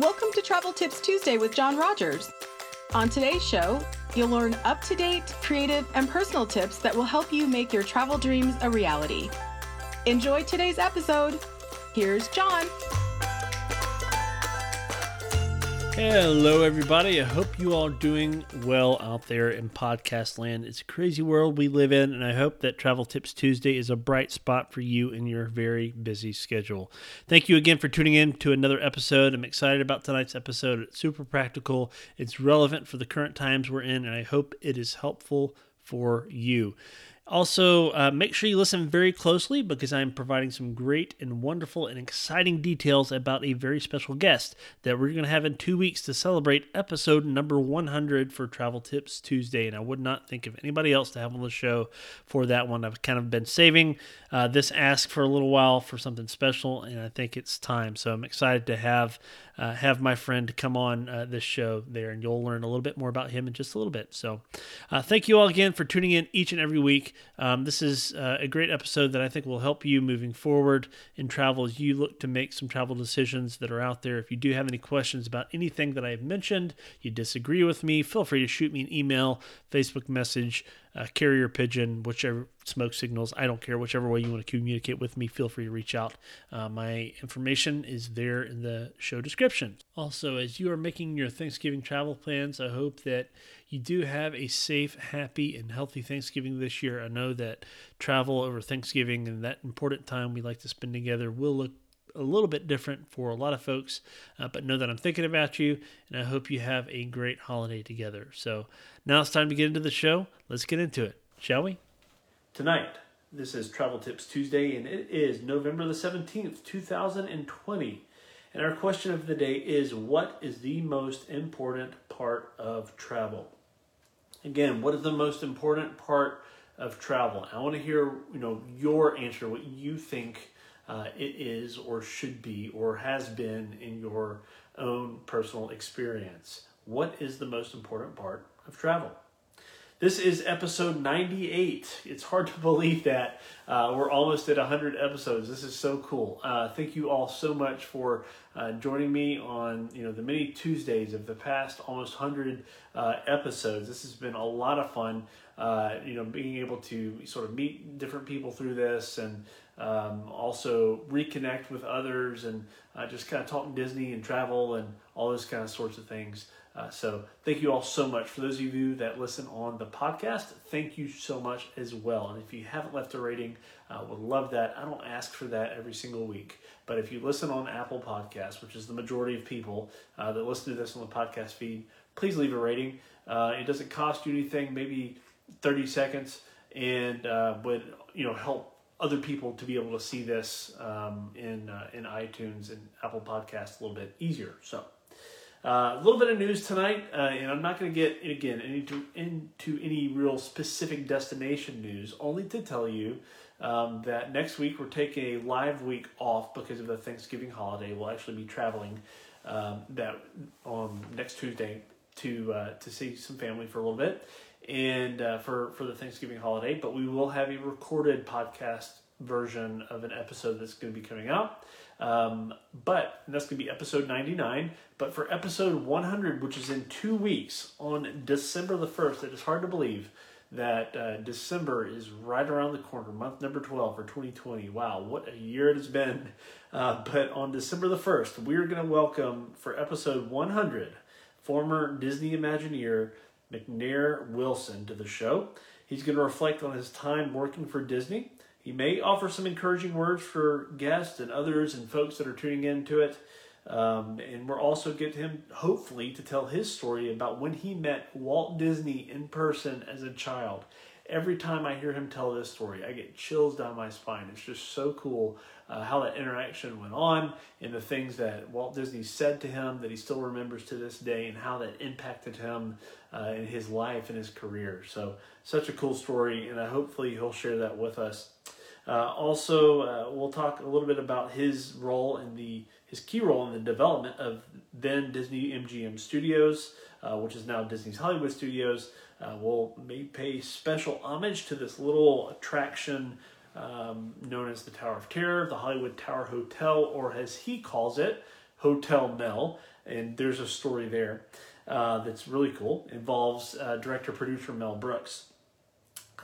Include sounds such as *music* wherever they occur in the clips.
Welcome to Travel Tips Tuesday with John Rogers. On today's show, you'll learn up to date, creative, and personal tips that will help you make your travel dreams a reality. Enjoy today's episode. Here's John. Hello, everybody. I hope you all doing well out there in podcast land. It's a crazy world we live in, and I hope that Travel Tips Tuesday is a bright spot for you in your very busy schedule. Thank you again for tuning in to another episode. I'm excited about tonight's episode. It's super practical, it's relevant for the current times we're in, and I hope it is helpful for you. Also, uh, make sure you listen very closely because I'm providing some great and wonderful and exciting details about a very special guest that we're going to have in two weeks to celebrate episode number 100 for Travel Tips Tuesday. And I would not think of anybody else to have on the show for that one. I've kind of been saving uh, this ask for a little while for something special, and I think it's time. So I'm excited to have uh, have my friend come on uh, this show there, and you'll learn a little bit more about him in just a little bit. So, uh, thank you all again for tuning in each and every week. Um, this is uh, a great episode that I think will help you moving forward in travel as you look to make some travel decisions that are out there. If you do have any questions about anything that I've mentioned, you disagree with me, feel free to shoot me an email, Facebook message uh, carrier pigeon, whichever smoke signals. I don't care, whichever way you want to communicate with me, feel free to reach out. Uh, my information is there in the show description. Also, as you are making your Thanksgiving travel plans, I hope that you do have a safe, happy, and healthy Thanksgiving this year. I know that travel over Thanksgiving and that important time we like to spend together will look a little bit different for a lot of folks, uh, but know that I'm thinking about you and I hope you have a great holiday together. So now it's time to get into the show. Let's get into it, shall we? Tonight, this is Travel Tips Tuesday and it is November the 17th, 2020. And our question of the day is What is the most important part of travel? Again, what is the most important part of travel? I want to hear, you know, your answer, what you think uh, it is or should be or has been in your own personal experience. What is the most important part of travel? This is episode 98. It's hard to *laughs* believe that uh, we're almost at 100 episodes. This is so cool. Uh, thank you all so much for uh, joining me on you know the many Tuesdays of the past almost 100 uh, episodes. This has been a lot of fun. Uh, you know, being able to sort of meet different people through this and um, also reconnect with others and uh, just kind of talk Disney and travel and all those kind of sorts of things. Uh, so thank you all so much. For those of you that listen on the podcast, thank you so much as well. And if you haven't left a rating, uh, would love that. I don't ask for that every single week, but if you listen on Apple Podcasts, which is the majority of people uh, that listen to this on the podcast feed, please leave a rating. Uh, it doesn't cost you anything, maybe 30 seconds, and uh, would you know help other people to be able to see this um, in uh, in iTunes and Apple Podcasts a little bit easier. So. Uh, a little bit of news tonight, uh, and I'm not going to get again into into any real specific destination news. Only to tell you um, that next week we're taking a live week off because of the Thanksgiving holiday. We'll actually be traveling um, that on next Tuesday to uh, to see some family for a little bit, and uh, for for the Thanksgiving holiday. But we will have a recorded podcast version of an episode that's going to be coming out. Um, but that's going to be episode 99. But for episode 100, which is in two weeks on December the 1st, it is hard to believe that uh, December is right around the corner, month number 12 for 2020. Wow, what a year it has been. Uh, but on December the 1st, we're going to welcome for episode 100 former Disney Imagineer McNair Wilson to the show. He's going to reflect on his time working for Disney. He may offer some encouraging words for guests and others and folks that are tuning into it. Um, and we're also get him, hopefully, to tell his story about when he met Walt Disney in person as a child. Every time I hear him tell this story, I get chills down my spine. It's just so cool uh, how that interaction went on and the things that Walt Disney said to him that he still remembers to this day and how that impacted him uh, in his life and his career. So, such a cool story, and uh, hopefully, he'll share that with us. Uh, also, uh, we'll talk a little bit about his role in the his key role in the development of then Disney MGM Studios, uh, which is now Disney's Hollywood Studios. Uh, may pay special homage to this little attraction um, known as the Tower of Terror, the Hollywood Tower Hotel, or as he calls it, Hotel Mel, and there's a story there uh, that's really cool. Involves uh, director producer Mel Brooks.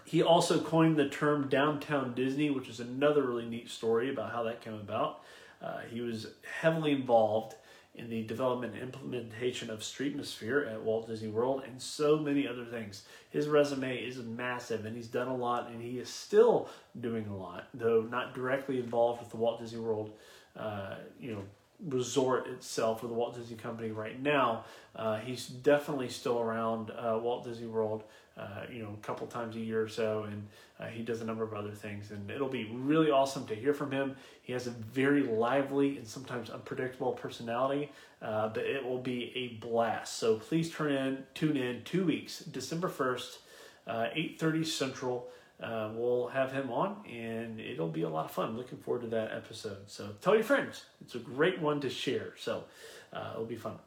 He also coined the term downtown Disney, which is another really neat story about how that came about. Uh, he was heavily involved in the development and implementation of Streetmosphere at Walt Disney World and so many other things. His resume is massive and he's done a lot and he is still doing a lot, though not directly involved with the Walt Disney World, uh, you know, resort itself or the Walt Disney Company right now. Uh, he's definitely still around uh, Walt Disney World, uh, you know, a couple times a year or so, and uh, he does a number of other things. And it'll be really awesome to hear from him. He has a very lively and sometimes unpredictable personality, uh, but it will be a blast. So please turn in, tune in two weeks, December first, uh, eight thirty Central uh, we'll have him on and it'll be a lot of fun. Looking forward to that episode. So tell your friends. It's a great one to share. So uh, it'll be fun.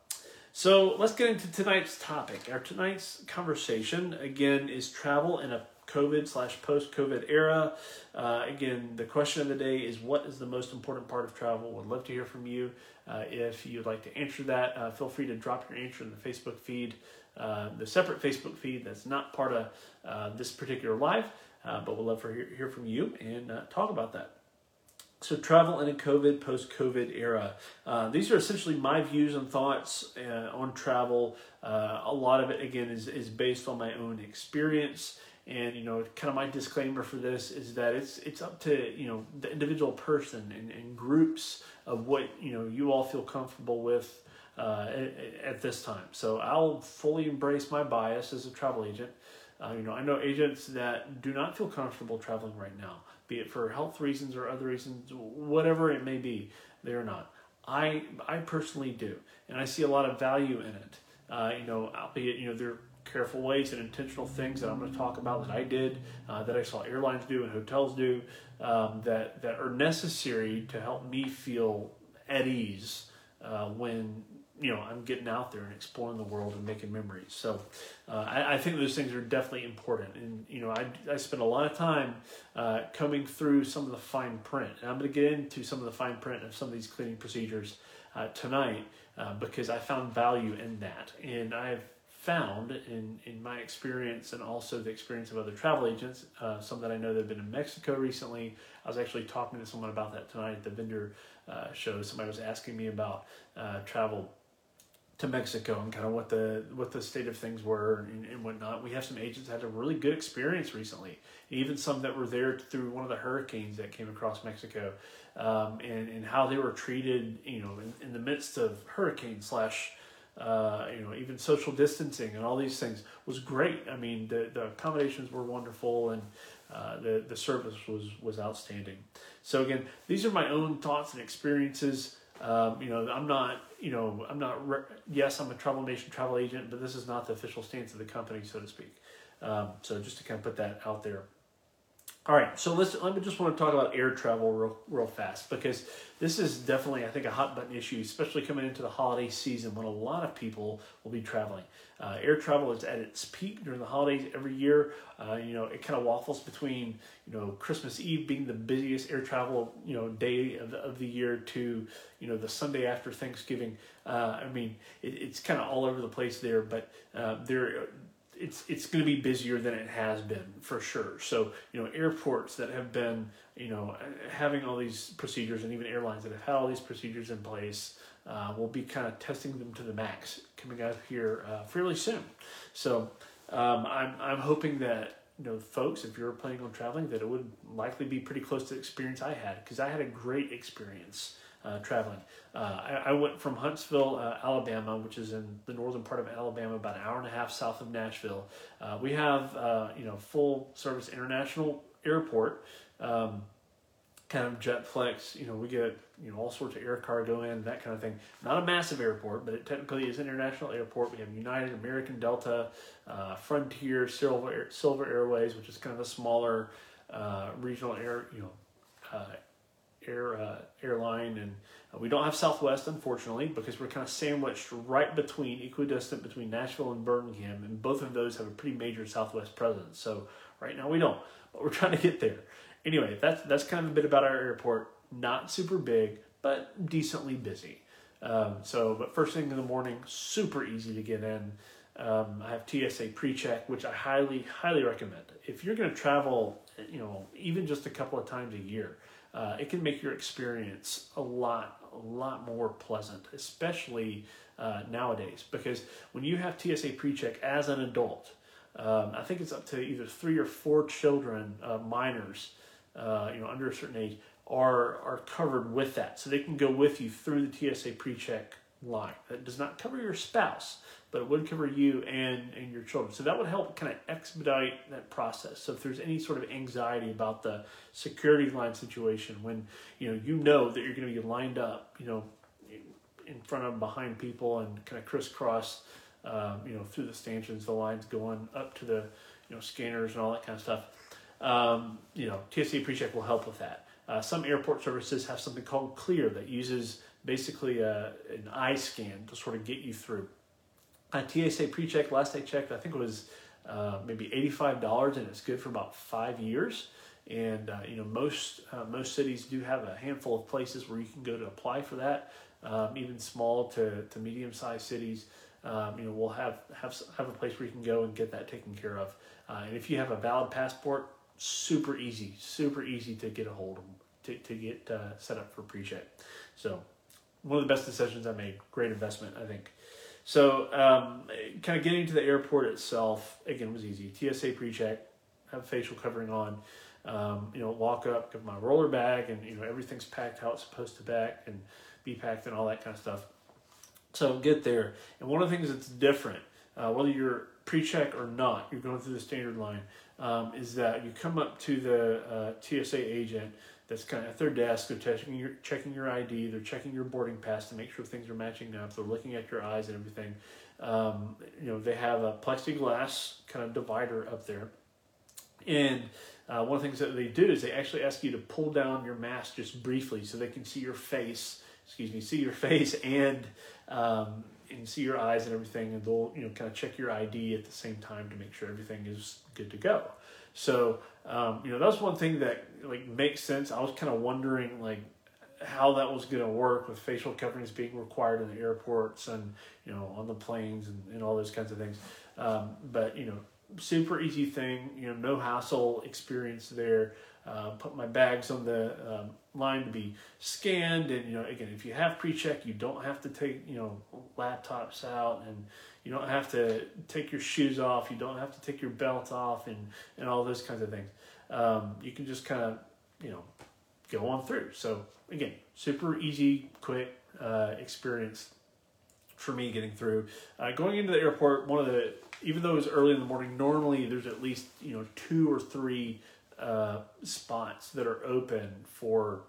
So let's get into tonight's topic. Our tonight's conversation, again, is travel in a COVID slash post COVID era. Uh, again, the question of the day is what is the most important part of travel? Would love to hear from you. Uh, if you'd like to answer that, uh, feel free to drop your answer in the Facebook feed, uh, the separate Facebook feed that's not part of uh, this particular live. Uh, but we'd love to hear, hear from you and talk about that. So, travel in a COVID, post COVID era. Uh, these are essentially my views and thoughts uh, on travel. Uh, a lot of it, again, is, is based on my own experience. And, you know, kind of my disclaimer for this is that it's it's up to, you know, the individual person and, and groups of what, you know, you all feel comfortable with uh, at, at this time. So, I'll fully embrace my bias as a travel agent. Uh, you know, I know agents that do not feel comfortable traveling right now, be it for health reasons or other reasons, whatever it may be. They are not. I I personally do, and I see a lot of value in it. Uh, you know, albeit you know there are careful ways and intentional things that I'm going to talk about that I did, uh, that I saw airlines do and hotels do, um, that that are necessary to help me feel at ease uh, when you know I'm getting out there and exploring the world and making memories. So uh, I, I, think those things are definitely important. And you know I, I spend a lot of time uh, coming through some of the fine print. And I'm going to get into some of the fine print of some of these cleaning procedures uh, tonight uh, because I found value in that. And I've found in, in my experience and also the experience of other travel agents, uh, some that I know that have been in Mexico recently. I was actually talking to someone about that tonight at the vendor uh, show. Somebody was asking me about travel to Mexico and kind of what the what the state of things were and, and whatnot. We have some agents that had a really good experience recently, even some that were there through one of the hurricanes that came across Mexico, um, and and how they were treated, you know, in, in the midst of hurricane slash. Uh, you know, even social distancing and all these things was great. I mean, the, the accommodations were wonderful and uh, the the service was was outstanding. So again, these are my own thoughts and experiences. Um, you know, I'm not, you know, I'm not, re- yes, I'm a Travel Nation travel agent, but this is not the official stance of the company, so to speak. Um, so just to kind of put that out there. All right, so let's let me just want to talk about air travel real, real fast because this is definitely, I think, a hot button issue, especially coming into the holiday season when a lot of people will be traveling. Uh, air travel is at its peak during the holidays every year. Uh, you know, it kind of waffles between you know Christmas Eve being the busiest air travel you know day of the, of the year to you know the Sunday after Thanksgiving. Uh, I mean, it, it's kind of all over the place there, but uh, there it's it's going to be busier than it has been for sure. So you know airports that have been you know having all these procedures and even airlines that have had all these procedures in place uh, will be kind of testing them to the max coming out here uh, fairly soon. So um, I'm I'm hoping that you know folks if you're planning on traveling that it would likely be pretty close to the experience I had because I had a great experience uh, traveling. Uh, I, I, went from Huntsville, uh, Alabama, which is in the northern part of Alabama, about an hour and a half south of Nashville. Uh, we have uh, you know full service international airport. Um, kind of JetFlex, you know, we get you know all sorts of air cargo in that kind of thing. Not a massive airport, but it technically is an international airport. We have United, American, Delta, uh, Frontier, Silver Silver Airways, which is kind of a smaller regional air you know air uh, airline, and uh, we don't have Southwest unfortunately because we're kind of sandwiched right between equidistant between Nashville and Birmingham, and both of those have a pretty major Southwest presence. So right now we don't, but we're *laughs* trying to get there. Anyway, that's that's kind of a bit about our airport. Not super big, but decently busy. Um, so, but first thing in the morning, super easy to get in. Um, I have TSA pre-check, which I highly, highly recommend. If you're going to travel, you know, even just a couple of times a year, uh, it can make your experience a lot, a lot more pleasant, especially uh, nowadays. Because when you have TSA pre-check as an adult, um, I think it's up to either three or four children, uh, minors, uh, you know, under a certain age, are are covered with that, so they can go with you through the TSA pre-check line. That does not cover your spouse, but it would cover you and and your children. So that would help kind of expedite that process. So if there's any sort of anxiety about the security line situation, when you know you know that you're going to be lined up, you know, in front of behind people and kind of crisscross, um, you know, through the stanchions, the lines going up to the you know scanners and all that kind of stuff. Um, you know, TSA PreCheck will help with that. Uh, some airport services have something called Clear that uses basically a, uh, an eye scan to sort of get you through. Uh, TSA PreCheck, last I checked, I think it was uh, maybe $85 and it's good for about five years. And uh, you know most uh, most cities do have a handful of places where you can go to apply for that. Um, even small to, to medium sized cities, um, you know, will have have have a place where you can go and get that taken care of. Uh, and if you have a valid passport, super easy, super easy to get a hold of, to, to get uh, set up for pre-check. So one of the best decisions I made. Great investment, I think. So um, kind of getting to the airport itself, again, was easy. TSA pre-check, have facial covering on, um, you know, walk up, give my roller bag, and, you know, everything's packed how it's supposed to pack and be packed and all that kind of stuff. So get there. And one of the things that's different, uh, whether you're pre-check or not, you're going through the standard line, um, is that you come up to the uh, TSA agent that's kind of at their desk. They're checking your checking your ID. They're checking your boarding pass to make sure things are matching up. They're looking at your eyes and everything. Um, you know they have a plexiglass kind of divider up there, and uh, one of the things that they do is they actually ask you to pull down your mask just briefly so they can see your face. Excuse me, see your *laughs* face and um, and see your eyes and everything, and they'll you know kind of check your ID at the same time to make sure everything is good to go. So um, you know that's one thing that like makes sense. I was kind of wondering like how that was going to work with facial coverings being required in the airports and you know on the planes and, and all those kinds of things. Um, but you know super easy thing. You know no hassle experience there. Uh, put my bags on the um, line to be scanned, and you know, again, if you have pre-check, you don't have to take you know laptops out, and you don't have to take your shoes off, you don't have to take your belt off, and and all those kinds of things. Um, you can just kind of you know go on through. So again, super easy, quick uh, experience for me getting through. Uh, going into the airport, one of the even though it was early in the morning, normally there's at least you know two or three uh, spots that are open for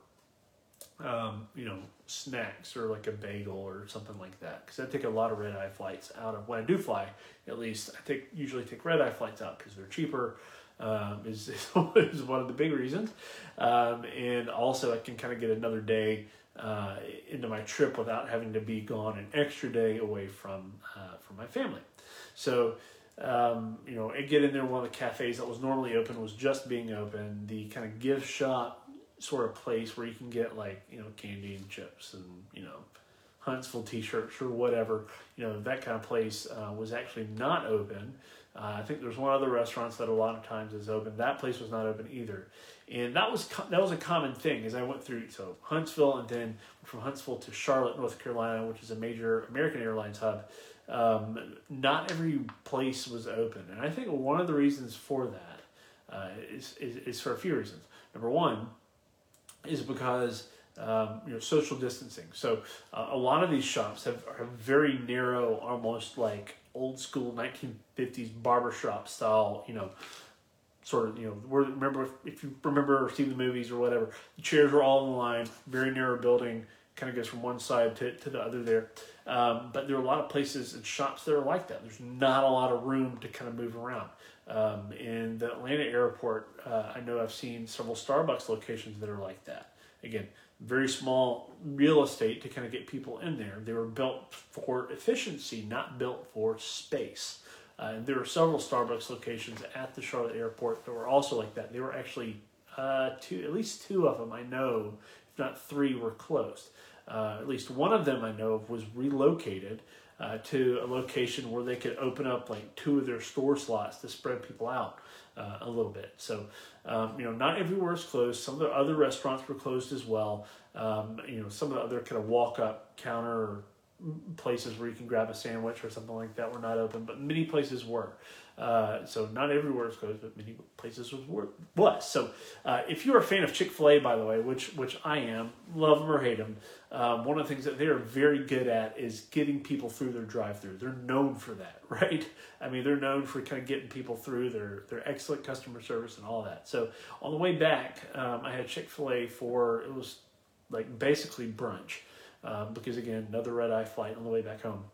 um, you know snacks or like a bagel or something like that because I take a lot of red eye flights out of when I do fly at least I take usually take red eye flights out because they're cheaper um, *laughs* is, is one of the big reasons um, and also I can kind of get another day uh, into my trip without having to be gone an extra day away from uh, from my family so um, you know, and get in there. One of the cafes that was normally open was just being open. The kind of gift shop sort of place where you can get like you know candy and chips and you know Huntsville T-shirts or whatever. You know that kind of place uh, was actually not open. Uh, I think there's one other restaurants that a lot of times is open. That place was not open either, and that was that was a common thing as I went through. So Huntsville, and then from Huntsville to Charlotte, North Carolina, which is a major American Airlines hub um, not every place was open. And I think one of the reasons for that uh, is, is, is, for a few reasons. Number one is because um, you know social distancing. So uh, a lot of these shops have, have very narrow, almost like old school 1950s barbershop style, you know, sort of, you know, remember if you remember or see the movies or whatever, the chairs are all in line, very narrow building, kind of goes from one side to, to the other there. Um, but there are a lot of places and shops that are like that. There's not a lot of room to kind of move around. Um, in the Atlanta airport, uh, I know I've seen several Starbucks locations that are like that. Again, very small real estate to kind of get people in there. They were built for efficiency, not built for space. Uh, and there were several Starbucks locations at the Charlotte airport that were also like that. They were actually uh, two, at least two of them I know if not three, were closed. Uh, at least one of them I know of was relocated uh, to a location where they could open up like two of their store slots to spread people out uh, a little bit. So, um, you know, not everywhere is closed. Some of the other restaurants were closed as well. Um, you know, some of the other kind of walk up counter places where you can grab a sandwich or something like that were not open, but many places were. Uh, so not everywhere is closed, but many places was. was. So uh, if you're a fan of Chick Fil A, by the way, which which I am, love them or hate them, um, one of the things that they are very good at is getting people through their drive-through. They're known for that, *laughs* right? I mean, they're known for kind of getting people through their their excellent customer service and all that. So on the way back, um, I had Chick Fil A for it was like basically brunch, um, because again, another red eye flight on the way back home,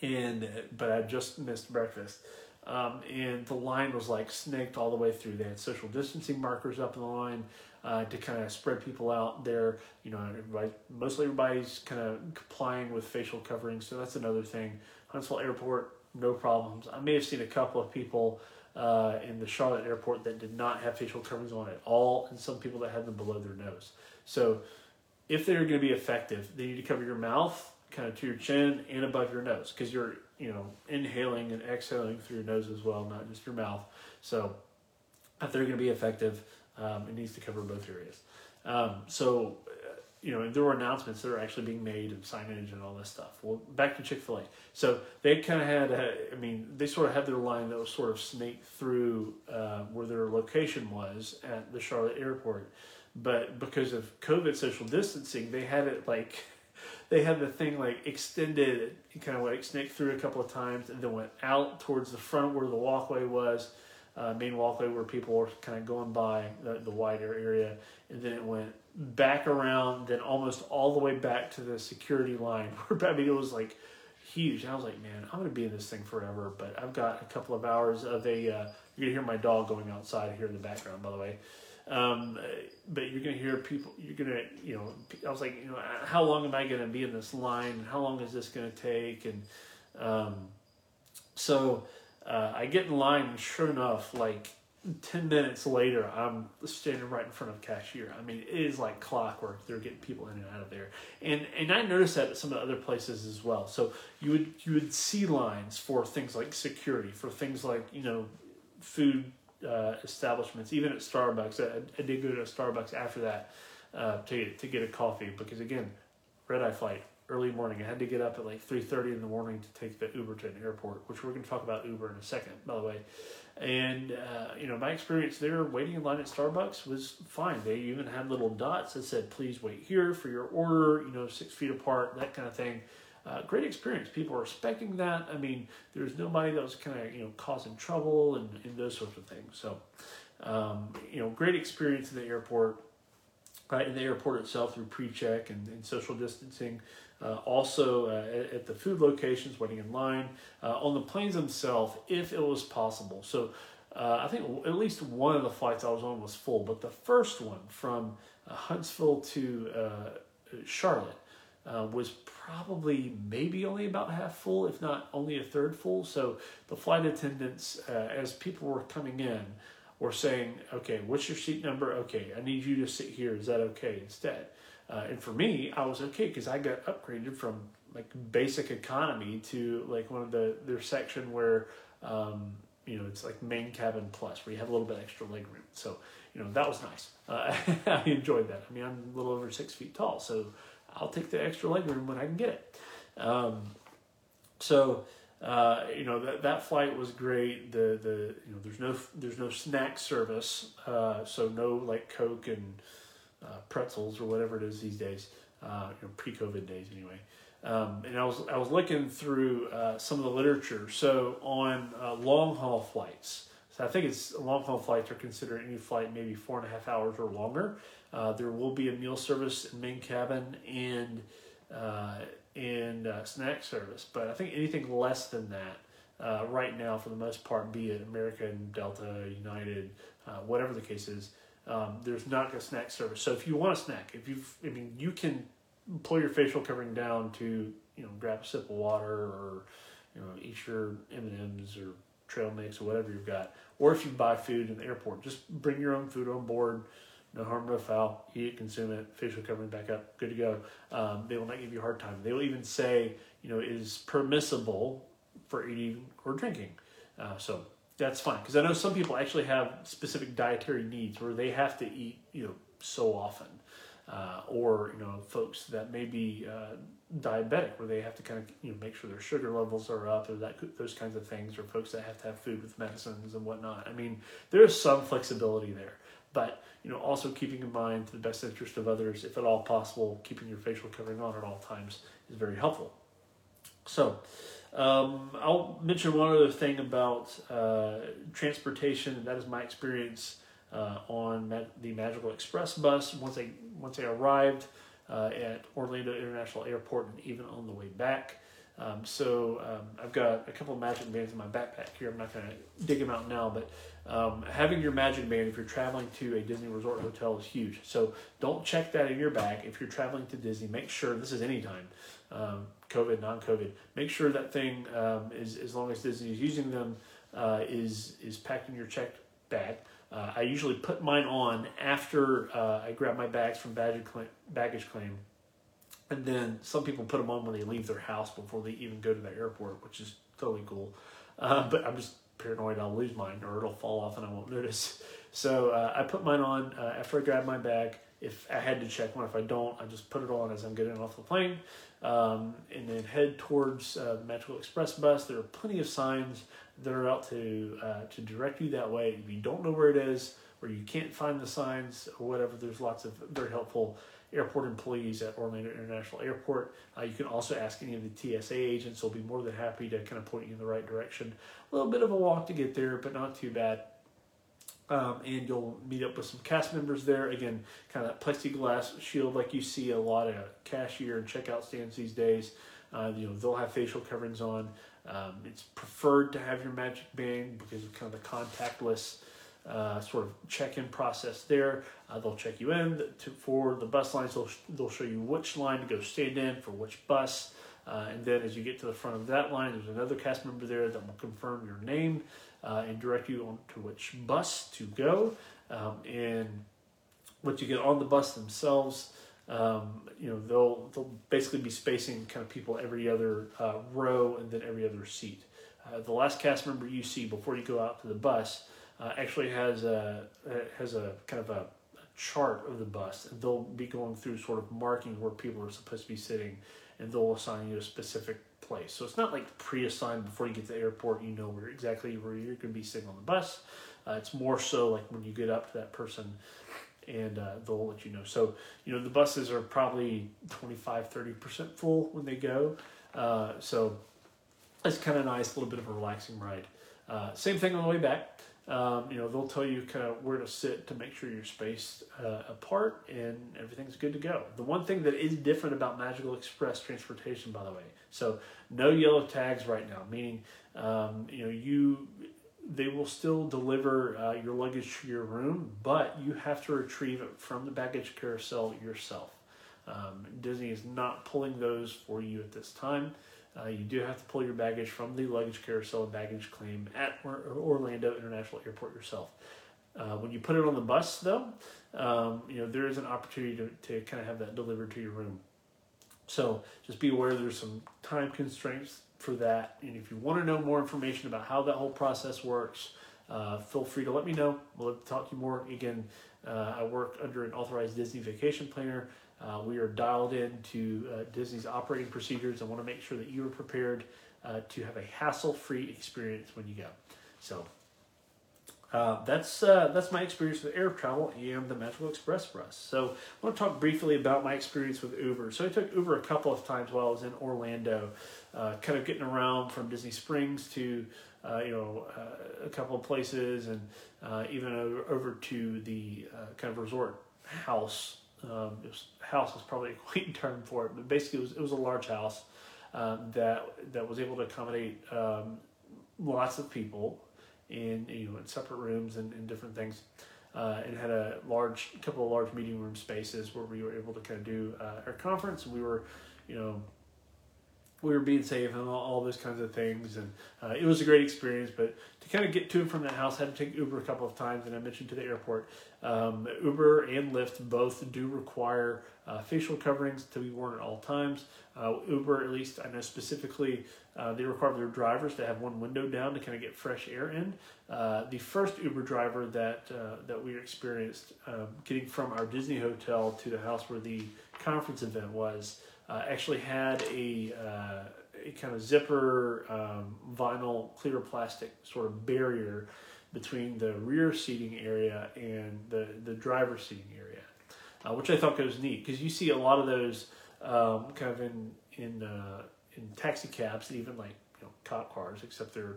and but I just missed breakfast. Um, and the line was like snaked all the way through. They had social distancing markers up in the line uh, to kind of spread people out there. You know, everybody, mostly everybody's kind of complying with facial coverings, so that's another thing. Huntsville Airport, no problems. I may have seen a couple of people uh, in the Charlotte Airport that did not have facial coverings on at all, and some people that had them below their nose. So, if they're going to be effective, they need to cover your mouth kind of to your chin and above your nose because you're you know inhaling and exhaling through your nose as well, not just your mouth. So if they're going to be effective, um, it needs to cover both areas. Um, so uh, you know there were announcements that are actually being made and signage and all this stuff. Well, back to Chick Fil A. So they kind of had, a, I mean, they sort of had their line that was sort of snaked through uh, where their location was at the Charlotte airport. But because of COVID social distancing, they had it like they had the thing like extended, kind of like snaked through a couple of times, and then went out towards the front where the walkway was, uh, main walkway where people were kind of going by the, the wider area, and then it went back around, then almost all the way back to the security line. Where *laughs* I mean, it was like huge. I was like, man, I'm gonna be in this thing forever. But I've got a couple of hours of a. Uh, you're gonna hear my dog going outside here in the background, by the way. Um, but you're gonna hear people. You're gonna, you know, I was like, you know, how long am I gonna be in this line? How long is this gonna take? And um, so uh, I get in line, and sure enough, like 10 minutes later, I'm standing right in front of cashier. I mean, it is like clockwork. They're getting people in and out of there. And and I noticed that at some of the other places as well. So you would you would see lines for things like security, for things like, you know, food uh, establishments, even at Starbucks. I, I, did go to Starbucks after that uh, to to get a coffee because again, red eye flight early morning. I had to get up at like three thirty in the morning to take the Uber to an airport, which we're going to talk about Uber in a second, by the way. And uh, you know, my experience there waiting in line at Starbucks was fine. They even had little dots that said, "Please wait here for your order." You know, six feet apart, that kind of thing. Uh, great experience. People are respecting that. I mean, there's nobody that was kind of you know causing trouble and, and those sorts of things. So, um, you know, great experience in the airport. Right in the airport itself through pre-check and, and social distancing. Uh, also uh, at, the food locations, waiting in line. Uh, on the planes themselves, if it was possible. So uh, I think at least one of the flights I was on was full, but the first one from uh, Huntsville to Charlotte uh, was probably maybe only about half full, if not only a third full. So the flight attendants, uh, as people were coming in, were saying, "Okay, what's your seat number? Okay, I need you to sit here. Is that okay?" Instead, uh, and for me, I was okay because I got upgraded from like basic economy to like one of the their section where um, you know it's like main cabin plus where you have a little bit extra leg room. So you know that was nice. Uh, *laughs* I enjoyed that. I mean, I'm a little over six feet tall, so I'll take the extra leg room when I can get it. Um, so uh, you know that that flight was great. The the you know there's no there's no snack service, uh, so no like Coke and uh, pretzels or whatever it is these days. Uh, you know, pre-COVID days anyway. Um, and I was I was looking through uh, some of the literature. So on uh, long haul flights, I think it's long haul flights are considered any flight maybe four and a half hours or longer. Uh, there will be a meal service in main cabin and uh, and uh, snack service, but I think anything less than that uh, right now, for the most part, be it American, Delta, United, uh, whatever the case is, um, there's not a snack service. So if you want a snack, if you, I mean, you can pull your facial covering down to you know grab a sip of water or you know eat your M and M's or trail mix or whatever you've got, or if you buy food in the airport, just bring your own food on board no harm, no foul. Eat it, consume it, facial covering back up, good to go. Um, they will not give you a hard time. They will even say, you know, is permissible for eating or drinking. Uh, so that's fine because I know some people actually have specific dietary needs where they have to eat, you know, so often, uh, or you know, folks that may be uh, diabetic where they have to kind of you know make sure their sugar levels are up or that those kinds of things, or folks that have to have food with medicines and whatnot. I mean, there is some flexibility there, but you know, also keeping in mind the best interest of others, if at all possible, keeping your facial covering on at all times is very helpful. So. Um, I'll mention one other thing about uh, transportation. That is my experience uh, on the Magical Express bus. Once I once I arrived uh, at Orlando International Airport, and even on the way back. Um, so um, I've got a couple of magic bands in my backpack here. I'm not going to dig them out now, but um, having your magic band if you're traveling to a Disney resort hotel is huge. So don't check that in your bag if you're traveling to Disney. Make sure this is anytime um, COVID, non-COVID. Make sure that thing um, is as long as Disney is using them uh, is is packed in your checked bag. Uh, I usually put mine on after uh, I grab my bags from baggage claim, baggage claim, and then some people put them on when they leave their house before they even go to the airport, which is totally cool. Uh, but I'm just paranoid I'll lose mine or it'll fall off and I won't *laughs* notice. So uh, I put mine on uh, after I grab my bag. If I had to check one, if I don't, I just put it on as I'm getting off the plane um, and then head towards uh, Magical Express bus. There are plenty of signs that are out to uh, to direct you that way. If you don't know where it is, or you can't find the signs or whatever, there's lots of very helpful airport employees at Orlando International Airport. Uh, you can also ask any of the TSA agents; they'll be more than happy to kind of point you in the right direction. A little bit of a walk to get there, but not too bad. Um, and you'll meet up with some cast members there. Again, kind of that plexiglass shield like you see a lot of cashier and checkout stands these days. Uh, you know, they'll have facial coverings on. Um, it's preferred to have your magic band because of kind of the contactless uh, sort of check-in process there. Uh, they'll check you in to, for the bus lines. They'll, they'll show you which line to go stand in for which bus. Uh, and then as you get to the front of that line, there's another cast member there that will confirm your name uh, and direct you on to which bus to go. Um, and once you get on the bus themselves, um, you know they'll they'll basically be spacing kind of people every other uh, row and then every other seat. Uh, the last cast member you see before you go out to the bus uh, actually has a has a kind of a chart of the bus, and they'll be going through sort of marking where people are supposed to be sitting, and they'll assign you a specific place. So it's not like pre-assigned before you get to the airport. You know where exactly where you're going to be sitting on the bus. Uh, it's more so like when you get up to that person and uh, they'll let you know. So, you know, the buses are probably 25, 30% full when they go. Uh, so it's kind of nice, a little bit of a relaxing ride. Uh, same thing on the way back. Um, you know, they'll tell you kind of where to sit to make sure you're spaced uh, apart and everything's good to go. The one thing that is different about Magical Express transportation, by the way, so no yellow tags right now, meaning, um, you know, you they will still deliver uh, your luggage to your room, but you have to retrieve it from the baggage carousel yourself. Um, Disney is not pulling those for you at this time. Uh, you do have to pull your baggage from the luggage carousel and baggage claim at Orlando International Airport yourself. Uh, when you put it on the bus, though, um, you know there is an opportunity to, to kind of have that delivered to your room. So just be aware there's some time constraints for that. And if you want to know more information about how that whole process works, uh, feel free to let me know. We'll talk to you more. Again, uh, I work under an authorized Disney vacation planner. Uh, we are dialed into uh, Disney's operating procedures. I want to make sure that you are prepared uh, to have a hassle-free experience when you go. So uh, that's uh, that's my experience with air travel and the Magical Express bus. So I want to talk briefly about my experience with Uber. So I took Uber a couple of times while I was in Orlando, uh, kind of getting around from Disney Springs to uh, you know uh, a couple of places, and uh, even over, over, to the kind of resort house. Um, was, house is probably a *laughs* quaint term for it, but basically it was, it was a large house um, that that was able to accommodate um, lots of people in you know in separate rooms and, and different things. Uh, and had a large couple of large meeting room spaces where we were able to kind of do uh, our conference. We were, you know, we were being safe and all, all those kinds of things. And uh, it was a great experience. But to kind of get to and from that house, I had to take Uber a couple of times. And I mentioned to the airport, um, Uber and Lyft both do require uh, facial coverings to be worn at all times. Uh, Uber, at least I know specifically, uh, they require their drivers to have one window down to kind of get fresh air in. Uh, the first Uber driver that uh, that we experienced um, getting from our Disney hotel to the house where the conference event was uh, actually had a, uh, a kind of zipper um, vinyl clear plastic sort of barrier between the rear seating area and the, the driver seating area, uh, which I thought was neat because you see a lot of those um, kind of in in uh, in taxi cabs, even like you know cop cars, except they're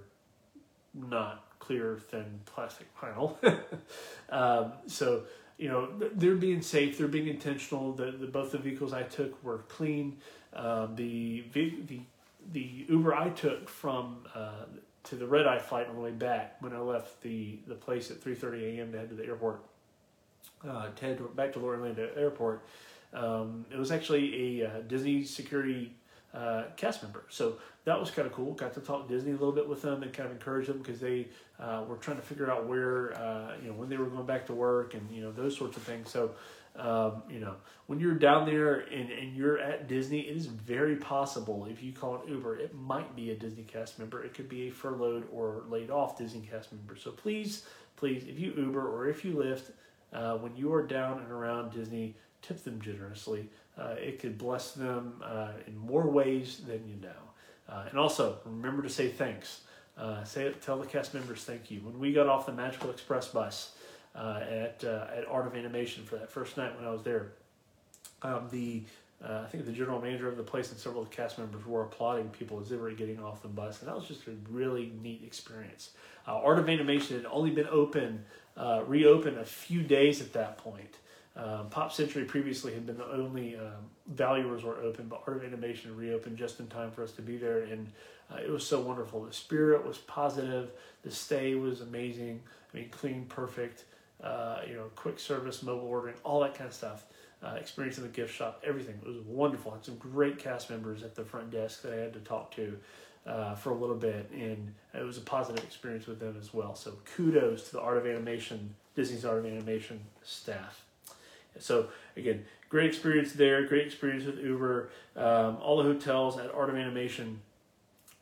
not clear thin plastic vinyl. *laughs* um, so you know they're being safe, they're being intentional. The, the both the vehicles I took were clean. Um, the the the Uber I took from uh, to the red eye flight on the way back when I left the the place at three thirty a.m. to head to the airport. Uh, to head back to Orlando Airport. Um, it was actually a uh, Disney security uh, cast member. So that was kind of cool. Got to talk Disney a little bit with them and kind of encourage them because they uh, were trying to figure out where, uh, you know, when they were going back to work and, you know, those sorts of things. So, um, you know, when you're down there and, and you're at Disney, it is very possible if you call it Uber, it might be a Disney cast member. It could be a furloughed or laid off Disney cast member. So please, please, if you Uber or if you Lyft, uh, when you are down and around Disney, tip them generously. Uh, it could bless them uh, in more ways than you know. Uh, and also, remember to say thanks. Uh, say it, tell the cast members thank you. When we got off the Magical Express bus uh, at uh, at Art of Animation for that first night when I was there, um, the I think the general manager of the place and several of the cast members were applauding people as they were getting off the bus, and that was just a really neat experience. Art of Animation had only been open, reopened a few days at that point. Um, Pop Century previously had been the only um, value resort open, but Art of Animation reopened just in time for us to be there, and uh, it was so wonderful. The spirit was positive, the stay was amazing. I mean, clean, perfect. Uh, you know, quick service, mobile ordering, all that kind of stuff. Uh, experience in the gift shop, everything. It was wonderful. I had some great cast members at the front desk that I had to talk to uh, for a little bit, and it was a positive experience with them as well. So kudos to the Art of Animation, Disney's Art of Animation staff. So again, great experience there. Great experience with Uber. Um, all the hotels at Art of Animation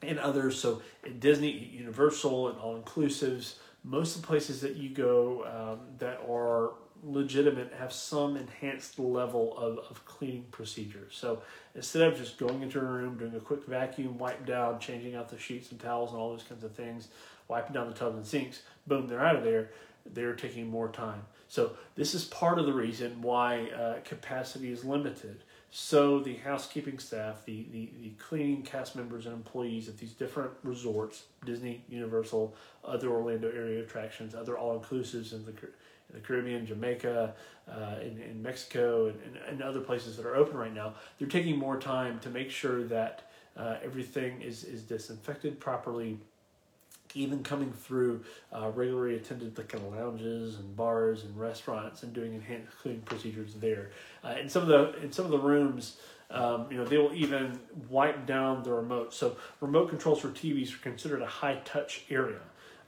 and others. So at Disney, Universal, and all inclusives. Most of the places that you go um, that are legitimate have some enhanced level of, of cleaning procedures. So instead of just going into a room, doing a quick vacuum, wipe down, changing out the sheets and towels and all those kinds of things, wiping down the tubs and sinks, boom, they're out of there. They're taking more time. So this is part of the reason why uh, capacity is limited. So the housekeeping staff, the, the, the cleaning cast members and employees at these different resorts, Disney, Universal, other Orlando area attractions, other all-inclusives in the, in the Caribbean, Jamaica, uh, in, in Mexico, and, and, and, other places that are open right now, they're taking more time to make sure that uh, everything is, is disinfected properly, even coming through uh, regularly attended the kind of lounges and bars and restaurants and doing enhanced cleaning procedures there. Uh, in some of the in some of the rooms, um, you know, they will even wipe down the remote. So remote controls for TVs are considered a high touch area.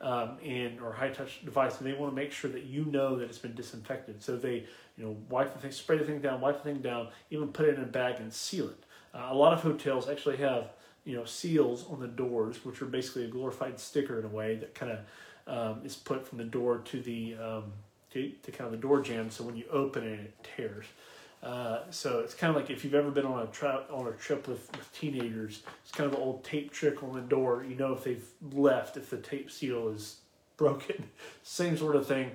Um, and or high touch device, and they want to make sure that you know that it's been disinfected. So they, you know, wipe the thing, spray the thing down, wipe the thing down, even put it in a bag and seal it. Uh, a lot of hotels actually have you know seals on the doors, which are basically a glorified sticker in a way that kind of um, is put from the door to the um, to, to, kind of the door jamb. So when you open it, it tears. Uh, so it's kind of like if you've ever been on a tra- on a trip with, with teenagers, it's kind of the old tape trick on the door. You know if they've left if the tape seal is *laughs* broken. Same sort of thing,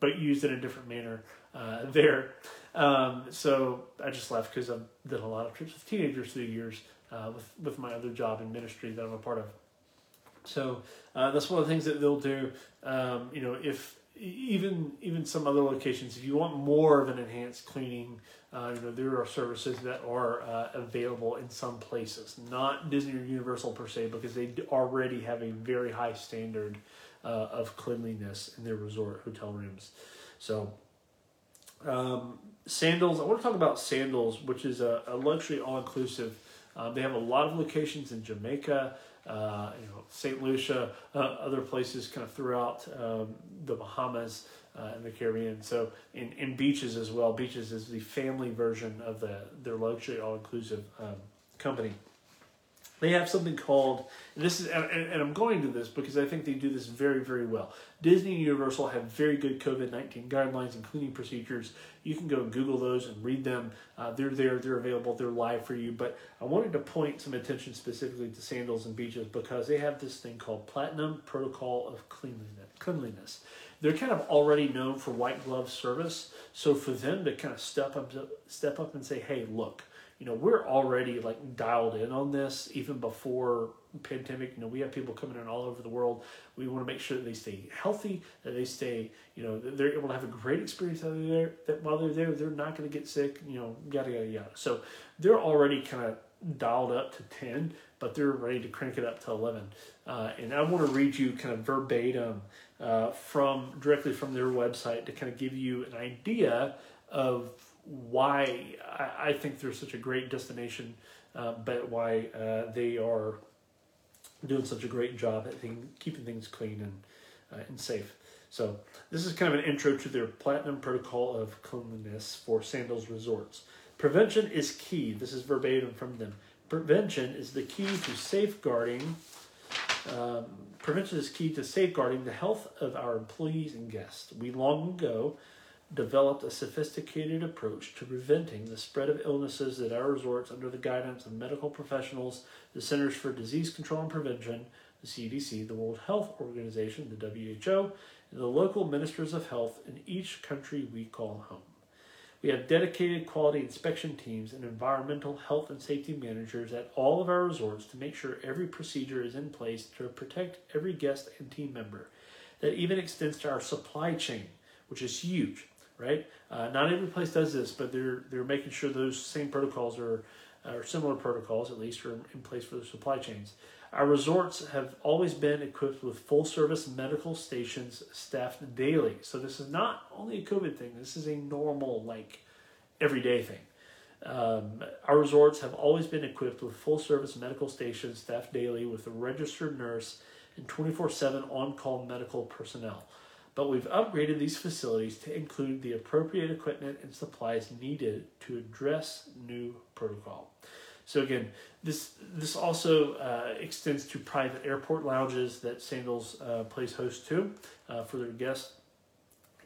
but used in a different manner uh, there. Um, so I just left because I've done a lot of trips with teenagers through the years uh, with with my other job in ministry that I'm a part of. So uh, that's one of the things that they'll do. Um, you know, if even even some other locations, if you want more of an enhanced cleaning, uh, you know there are services that are uh, available in some places, not Disney or Universal per se, because they already have a very high standard uh, of cleanliness in their resort hotel rooms. So um, sandals, I want to talk about sandals, which is a, a luxury all inclusive Um, they have a lot of locations in Jamaica, uh, you know, St. Lucia, uh, other places kind of throughout um, the Bahamas uh, and the Caribbean. So, in, in beaches as well. Beaches is the family version of the their luxury all inclusive um, company they have something called this is and, and, i'm going to this because i think they do this very very well. Disney and universal have very good covid-19 guidelines and cleaning procedures. You can go google those and read them. Uh, they're there they're available they're live for you. But i wanted to point some attention specifically to sandals and beaches because they have this thing called platinum protocol of cleanliness cleanliness. They're kind of already known for white glove service. So for them to kind of step up step up and say hey look you know, we're already like dialed in on this even before pandemic. You know, we have people coming in all over the world. We want to make sure that they stay healthy, that they stay, you know, they're able to have a great experience out there. That while they're there, they're not going to get sick. You know, yada yada yada. So they're already kind of dialed up to ten, but they're ready to crank it up to eleven. Uh, and I want to read you kind of verbatim uh, from directly from their website to kind of give you an idea of why I, think they're such a great destination, uh, but why uh, they are doing such a great job at thing, keeping things clean and, uh, and safe. So this is kind of an intro to their platinum protocol of cleanliness for Sandals Resorts. Prevention is key. This is verbatim from them. Prevention is the key to safeguarding. Um, prevention is key to safeguarding the health of our employees and guests. We long ago developed a sophisticated approach to preventing the spread of illnesses at our resorts under the guidance of medical professionals, the Centers for Disease Control and Prevention, the CDC, the World Health Organization, the WHO, and the local ministers of health in each country we call home. We have dedicated quality inspection teams and environmental health and safety managers at all of our resorts to make sure every procedure is in place to protect every guest and team member. That even extends to our supply chain, which is huge right? Uh, not every place does this, but they're they're making sure those same protocols are or similar protocols at least are in place for the supply chains. Our resorts have always been equipped with full service medical stations staffed daily. So this is not only a COVID thing. This is a normal like everyday thing. Um, our resorts have always been equipped with full service medical stations staffed daily with a registered nurse and 24 7 on call medical personnel but we've upgraded these facilities to include the appropriate equipment and supplies needed to address new protocol. So again, this this also uh, extends to private airport lounges that Sandals uh, plays host to uh, for their guests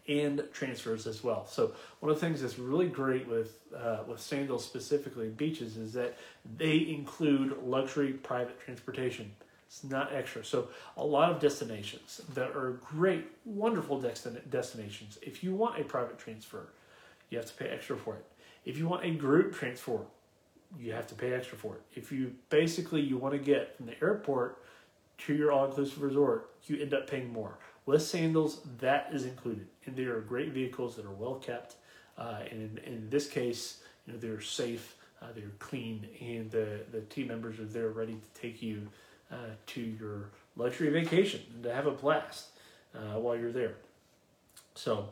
and transfers as well. So one of the things that's really great with uh, with Sandals specifically beaches is that they include luxury private transportation. It's not extra. So a lot of destinations that are great, wonderful destin- destinations. If you want a private transfer, you have to pay extra for it. If you want a group transfer, you have to pay extra for it. If you basically you want to get from the airport to your all-inclusive resort, you end up paying more. With Sandals, that is included, and they are great vehicles that are well kept. Uh, and in, in, this case, you know they're safe, uh, they're clean, and the the team members are there ready to take you uh, to your luxury vacation and to have a blast uh, while you're there. So,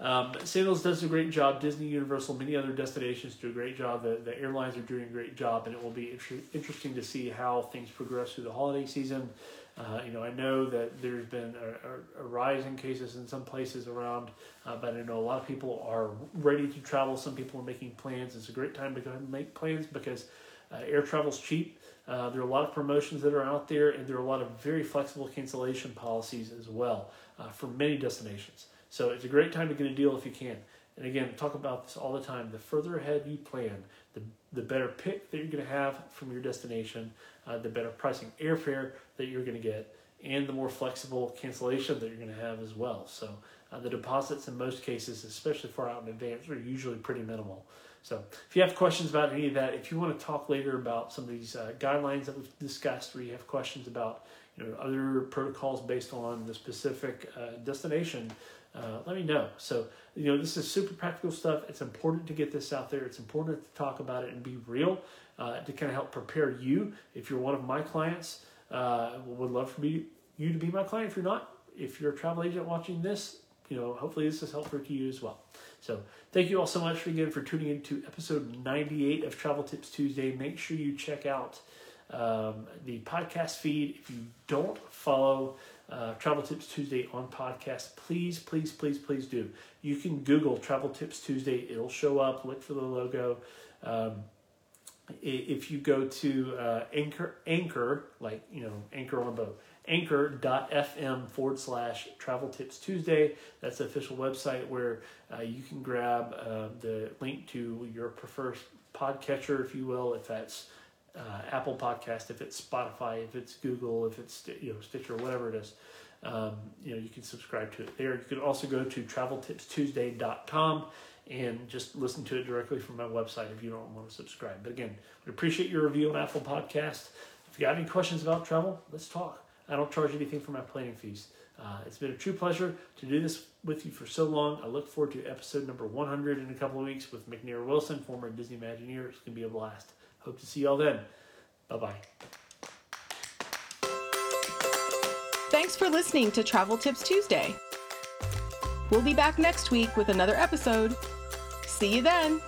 um, Sandals does a great job. Disney, Universal, many other destinations do a great job. The, the airlines are doing a great job, and it will be inter- interesting to see how things progress through the holiday season. Uh, you know, I know that there's been a, a, a, rise in cases in some places around, uh, but I know a lot of people are ready to travel. Some people are making plans. It's a great time to go and make plans because uh, air travel's cheap. Uh, there are a lot of promotions that are out there, and there are a lot of very flexible cancellation policies as well uh, for many destinations. So it's a great time to get a deal if you can. And again, talk about this all the time. The further ahead you plan, the, the better pick that you're going to have from your destination, uh, the better pricing airfare that you're going to get, and the more flexible cancellation that you're going to have as well. So uh, the deposits in most cases, especially far out in advance, are usually pretty minimal. So if you have questions about any of that, if you want to talk later about some of these uh, guidelines that we've discussed, or you have questions about you know other protocols based on the specific uh, destination, uh, let me know. So you know this is super practical stuff. It's important to get this out there. It's important to talk about it and be real uh, to kind of help prepare you. If you're one of my clients, uh, would love for me you to be my client. If you're not, if you're a travel agent watching this, you know, hopefully this is helpful to you as well. So thank you all so much again for tuning in to episode 98 of Travel Tips Tuesday. Make sure you check out um, the podcast feed. If you don't follow uh, Travel Tips Tuesday on podcast, please, please, please, please do. You can Google Travel Tips Tuesday, it'll show up. Look for the logo. Um, if you go to uh, Anchor, Anchor, like, you know, Anchor on a boat, anchor.fm forward slash travel tips Tuesday. That's the official website where uh, you can grab uh, the link to your preferred podcatcher, if you will, if that's uh, Apple Podcast, if it's Spotify, if it's Google, if it's you know Stitcher, whatever it is. Um, you know, you can subscribe to it there. You can also go to traveltipstuesday.com and just listen to it directly from my website if you don't want to subscribe. But again, we appreciate your review on Apple Podcast. If you got any questions about travel, let's talk. I don't charge anything for my planning fees. Uh, it's been a true pleasure to do this with you for so long. I look forward to episode number 100 in a couple of weeks with McNair Wilson, former Disney Imagineer. It's going to be a blast. Hope to see y'all then. Bye bye. Thanks for listening to Travel Tips Tuesday. We'll be back next week with another episode. See you then.